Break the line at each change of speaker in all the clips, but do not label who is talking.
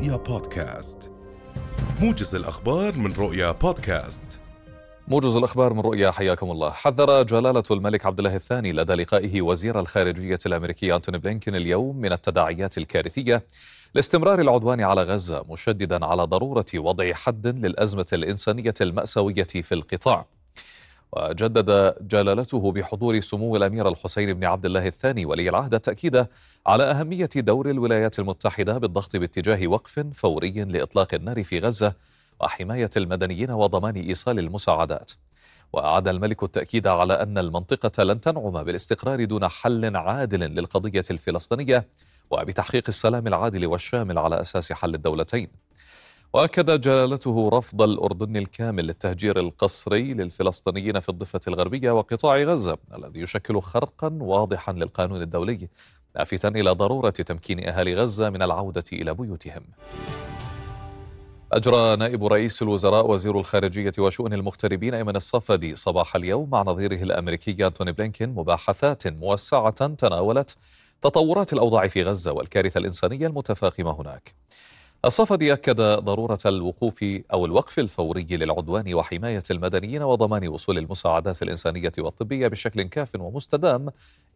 رؤيا بودكاست. موجز الأخبار من رؤيا بودكاست.
موجز الأخبار من رؤيا حياكم الله. حذر جلالة الملك عبد الله الثاني لدى لقائه وزير الخارجية الأمريكي أنتوني بلينكين اليوم من التداعيات الكارثية لاستمرار العدوان على غزة مشددا على ضرورة وضع حد للأزمة الإنسانية المأساوية في القطاع. وجدد جلالته بحضور سمو الأمير الحسين بن عبد الله الثاني ولي العهد التأكيد على أهمية دور الولايات المتحدة بالضغط باتجاه وقف فوري لإطلاق النار في غزة وحماية المدنيين وضمان إيصال المساعدات. وأعاد الملك التأكيد على أن المنطقة لن تنعم بالاستقرار دون حل عادل للقضية الفلسطينية وبتحقيق السلام العادل والشامل على أساس حل الدولتين. وأكد جلالته رفض الأردن الكامل للتهجير القسري للفلسطينيين في الضفة الغربية وقطاع غزة الذي يشكل خرقا واضحا للقانون الدولي لافتا إلى ضرورة تمكين أهالي غزة من العودة إلى بيوتهم. أجرى نائب رئيس الوزراء وزير الخارجية وشؤون المغتربين أيمن الصفدي صباح اليوم مع نظيره الأمريكي أنتوني بلينكين مباحثات موسعة تناولت تطورات الأوضاع في غزة والكارثة الإنسانية المتفاقمة هناك. الصفدي أكد ضرورة الوقوف أو الوقف الفوري للعدوان وحماية المدنيين وضمان وصول المساعدات الإنسانية والطبية بشكل كاف ومستدام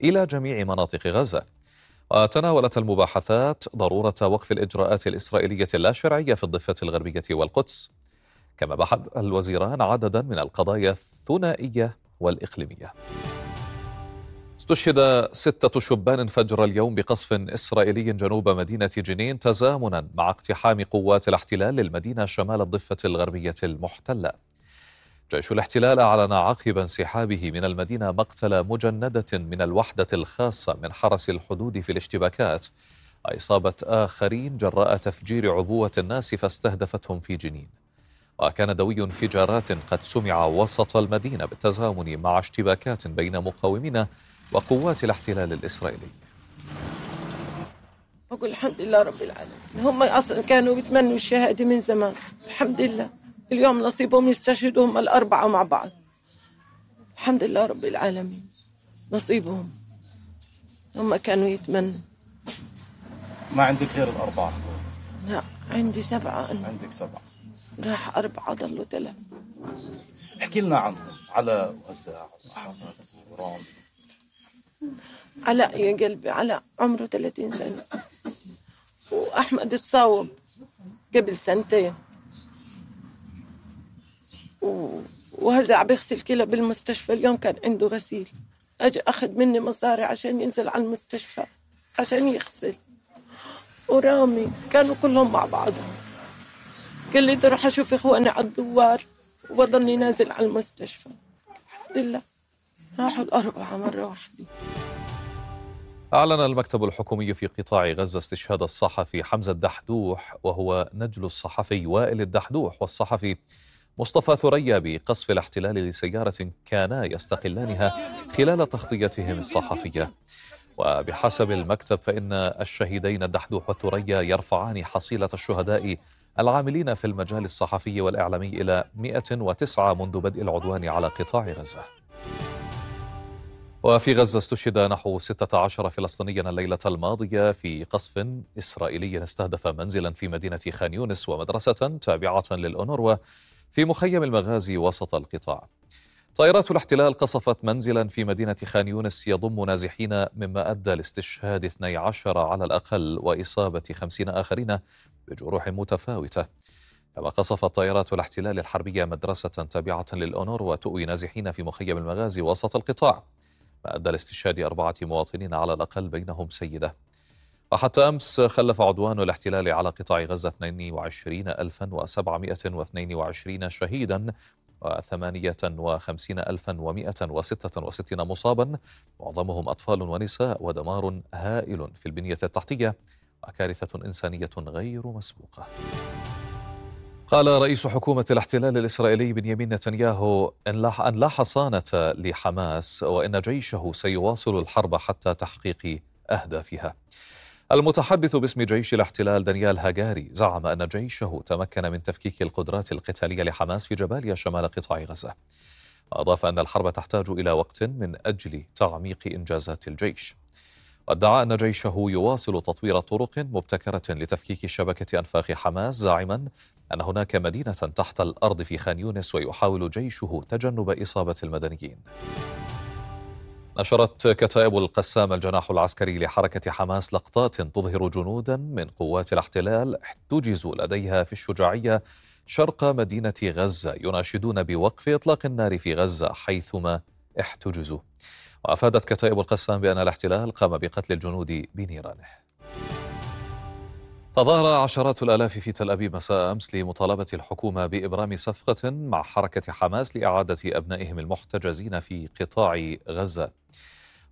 إلى جميع مناطق غزة. وتناولت المباحثات ضرورة وقف الإجراءات الإسرائيلية اللاشرعية في الضفة الغربية والقدس. كما بحث الوزيران عددا من القضايا الثنائية والإقليمية. استشهد ستة شبان فجر اليوم بقصف إسرائيلي جنوب مدينة جنين تزامنا مع اقتحام قوات الاحتلال للمدينة شمال الضفة الغربية المحتلة. جيش الاحتلال أعلن عقب انسحابه من المدينة مقتل مجندة من الوحدة الخاصة من حرس الحدود في الاشتباكات وإصابة آخرين جراء تفجير عبوة الناس فاستهدفتهم في جنين. وكان دوي انفجارات قد سمع وسط المدينة بالتزامن مع اشتباكات بين مقاومين وقوات الاحتلال الإسرائيلي.
أقول الحمد لله رب العالمين. هم أصلا كانوا بيتمنوا الشهادة من زمان. الحمد لله. اليوم نصيبهم يستشهدوا هم الأربعة مع بعض. الحمد لله رب العالمين. نصيبهم. هم كانوا يتمنوا.
ما عندك غير الأربعة؟
لا عندي سبعة أنا.
عندك سبعة.
راح أربعة ضلوا ثلاثة.
احكي لنا عنهم على وزاع وأحمد ورامي
علاء يا قلبي علاء عمره 30 سنة. وأحمد تصاوب قبل سنتين. وهذا عم بيغسل كلى بالمستشفى اليوم كان عنده غسيل. أجي أخذ مني مصاري عشان ينزل على المستشفى عشان يغسل. ورامي كانوا كلهم مع بعضهم قال لي بدي أروح أشوف إخواني على الدوار وبضلني نازل على المستشفى. الحمد لله. راحوا الأربعة مرة واحدة.
أعلن المكتب الحكومي في قطاع غزة استشهاد الصحفي حمزة الدحدوح وهو نجل الصحفي وائل الدحدوح والصحفي مصطفى ثريا بقصف الاحتلال لسيارة كانا يستقلانها خلال تغطيتهم الصحفية. وبحسب المكتب فإن الشهيدين الدحدوح والثريا يرفعان حصيلة الشهداء العاملين في المجال الصحفي والإعلامي إلى 109 منذ بدء العدوان على قطاع غزة. وفي غزة استشهد نحو 16 فلسطينيا الليلة الماضية في قصف إسرائيلي استهدف منزلا في مدينة خان يونس ومدرسة تابعة للأونروا في مخيم المغازي وسط القطاع. طائرات الاحتلال قصفت منزلا في مدينة خان يونس يضم نازحين مما أدى لاستشهاد 12 على الأقل وإصابة 50 آخرين بجروح متفاوتة. كما قصفت طائرات الاحتلال الحربية مدرسة تابعة للأونروا وتؤوي نازحين في مخيم المغازي وسط القطاع. ما أدى لاستشهاد أربعة مواطنين على الأقل بينهم سيدة. وحتى أمس خلف عدوان الاحتلال على قطاع غزة 22722 شهيدا و58166 مصابا. معظمهم أطفال ونساء ودمار هائل في البنية التحتية وكارثة إنسانية غير مسبوقة. قال رئيس حكومة الاحتلال الإسرائيلي بنيامين نتنياهو أن لا حصانة لحماس وأن جيشه سيواصل الحرب حتى تحقيق أهدافها. المتحدث باسم جيش الاحتلال دانيال هاجاري زعم أن جيشه تمكن من تفكيك القدرات القتالية لحماس في جباليا شمال قطاع غزة. وأضاف أن الحرب تحتاج إلى وقت من أجل تعميق إنجازات الجيش. وادعى أن جيشه يواصل تطوير طرق مبتكرة لتفكيك شبكة أنفاق حماس زاعما أن هناك مدينة تحت الأرض في خان يونس ويحاول جيشه تجنب إصابة المدنيين. نشرت كتائب القسام الجناح العسكري لحركة حماس لقطات تظهر جنودا من قوات الاحتلال احتجزوا لديها في الشجاعية شرق مدينة غزة يناشدون بوقف إطلاق النار في غزة حيثما احتجزوا. وأفادت كتائب القسام بأن الاحتلال قام بقتل الجنود بنيرانه. تظاهر عشرات الآلاف في تل أبيب مساء أمس لمطالبة الحكومة بإبرام صفقة مع حركة حماس لإعادة أبنائهم المحتجزين في قطاع غزة.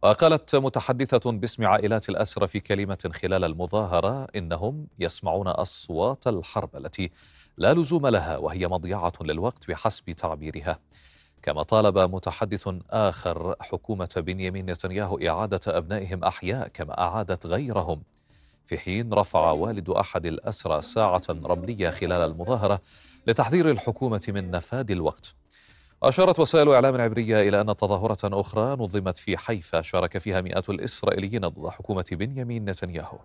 وقالت متحدثة باسم عائلات الأسرى في كلمة خلال المظاهرة إنهم يسمعون أصوات الحرب التي لا لزوم لها وهي مضيعة للوقت بحسب تعبيرها. كما طالب متحدث آخر حكومة بنيامين نتنياهو إعادة أبنائهم أحياء كما أعادت غيرهم. في حين رفع والد أحد الأسرى ساعة رملية خلال المظاهرة لتحذير الحكومة من نفاد الوقت. أشارت وسائل إعلام عبرية إلى أن تظاهرة أخرى نظمت في حيفا شارك فيها مئات الإسرائيليين ضد حكومة بنيامين نتنياهو.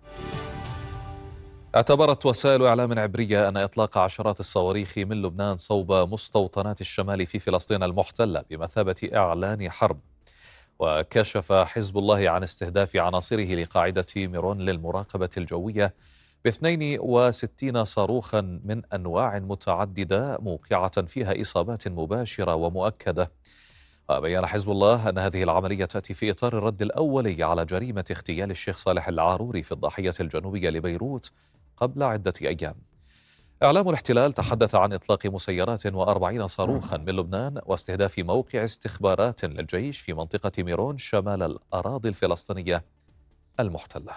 اعتبرت وسائل إعلام عبرية أن إطلاق عشرات الصواريخ من لبنان صوب مستوطنات الشمال في فلسطين المحتلة بمثابة إعلان حرب. وكشف حزب الله عن استهداف عناصره لقاعدة ميرون للمراقبة الجوية ب 62 صاروخا من أنواع متعددة موقعة فيها إصابات مباشرة ومؤكدة. وبين حزب الله أن هذه العملية تأتي في إطار الرد الأولي على جريمة اغتيال الشيخ صالح العاروري في الضاحية الجنوبية لبيروت قبل عدة أيام. إعلام الاحتلال تحدث عن إطلاق مسيرات وأربعين صاروخا من لبنان واستهداف موقع استخبارات للجيش في منطقة ميرون شمال الأراضي الفلسطينية المحتلة.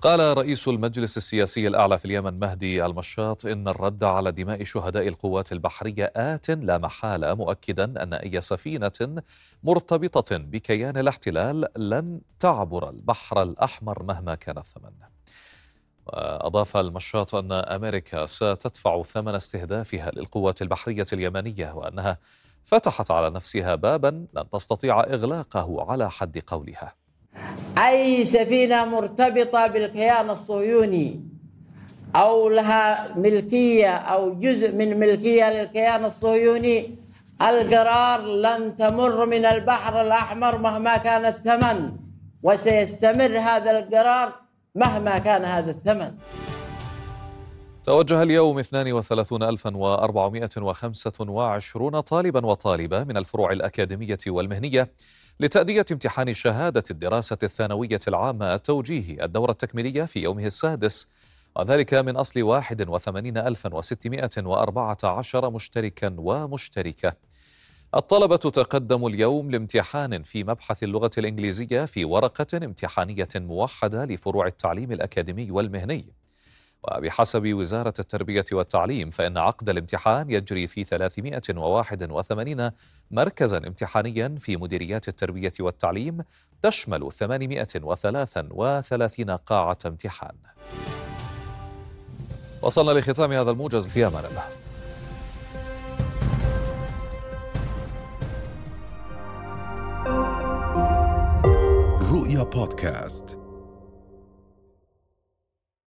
قال رئيس المجلس السياسي الأعلى في اليمن مهدي المشاط إن الرد على دماء شهداء القوات البحرية آت لا محالة مؤكدا أن أي سفينة مرتبطة بكيان الاحتلال لن تعبر البحر الأحمر مهما كان الثمن. وأضاف المشاط أن أمريكا ستدفع ثمن استهدافها للقوات البحرية اليمنية وأنها فتحت على نفسها بابا لن تستطيع إغلاقه على حد قولها.
أي سفينة مرتبطة بالكيان الصهيوني؟ أو لها ملكية أو جزء من ملكية للكيان الصهيوني؟ القرار لن تمر من البحر الأحمر مهما كان الثمن وسيستمر هذا القرار مهما كان هذا الثمن.
توجه اليوم 32425 طالبا وطالبة من الفروع الأكاديمية والمهنية لتأدية امتحان شهادة الدراسة الثانوية العامة التوجيهي الدورة التكميلية في يومه السادس وذلك من أصل 81614 مشتركا ومشتركة. الطلبة تقدموا اليوم لامتحان في مبحث اللغة الإنجليزية في ورقة امتحانية موحدة لفروع التعليم الأكاديمي والمهني. وبحسب وزارة التربية والتعليم فإن عقد الامتحان يجري في 381 مركزا امتحانيا في مديريات التربية والتعليم تشمل 833 قاعة امتحان. وصلنا لختام هذا الموجز في أمان الله.
رؤيا بودكاست.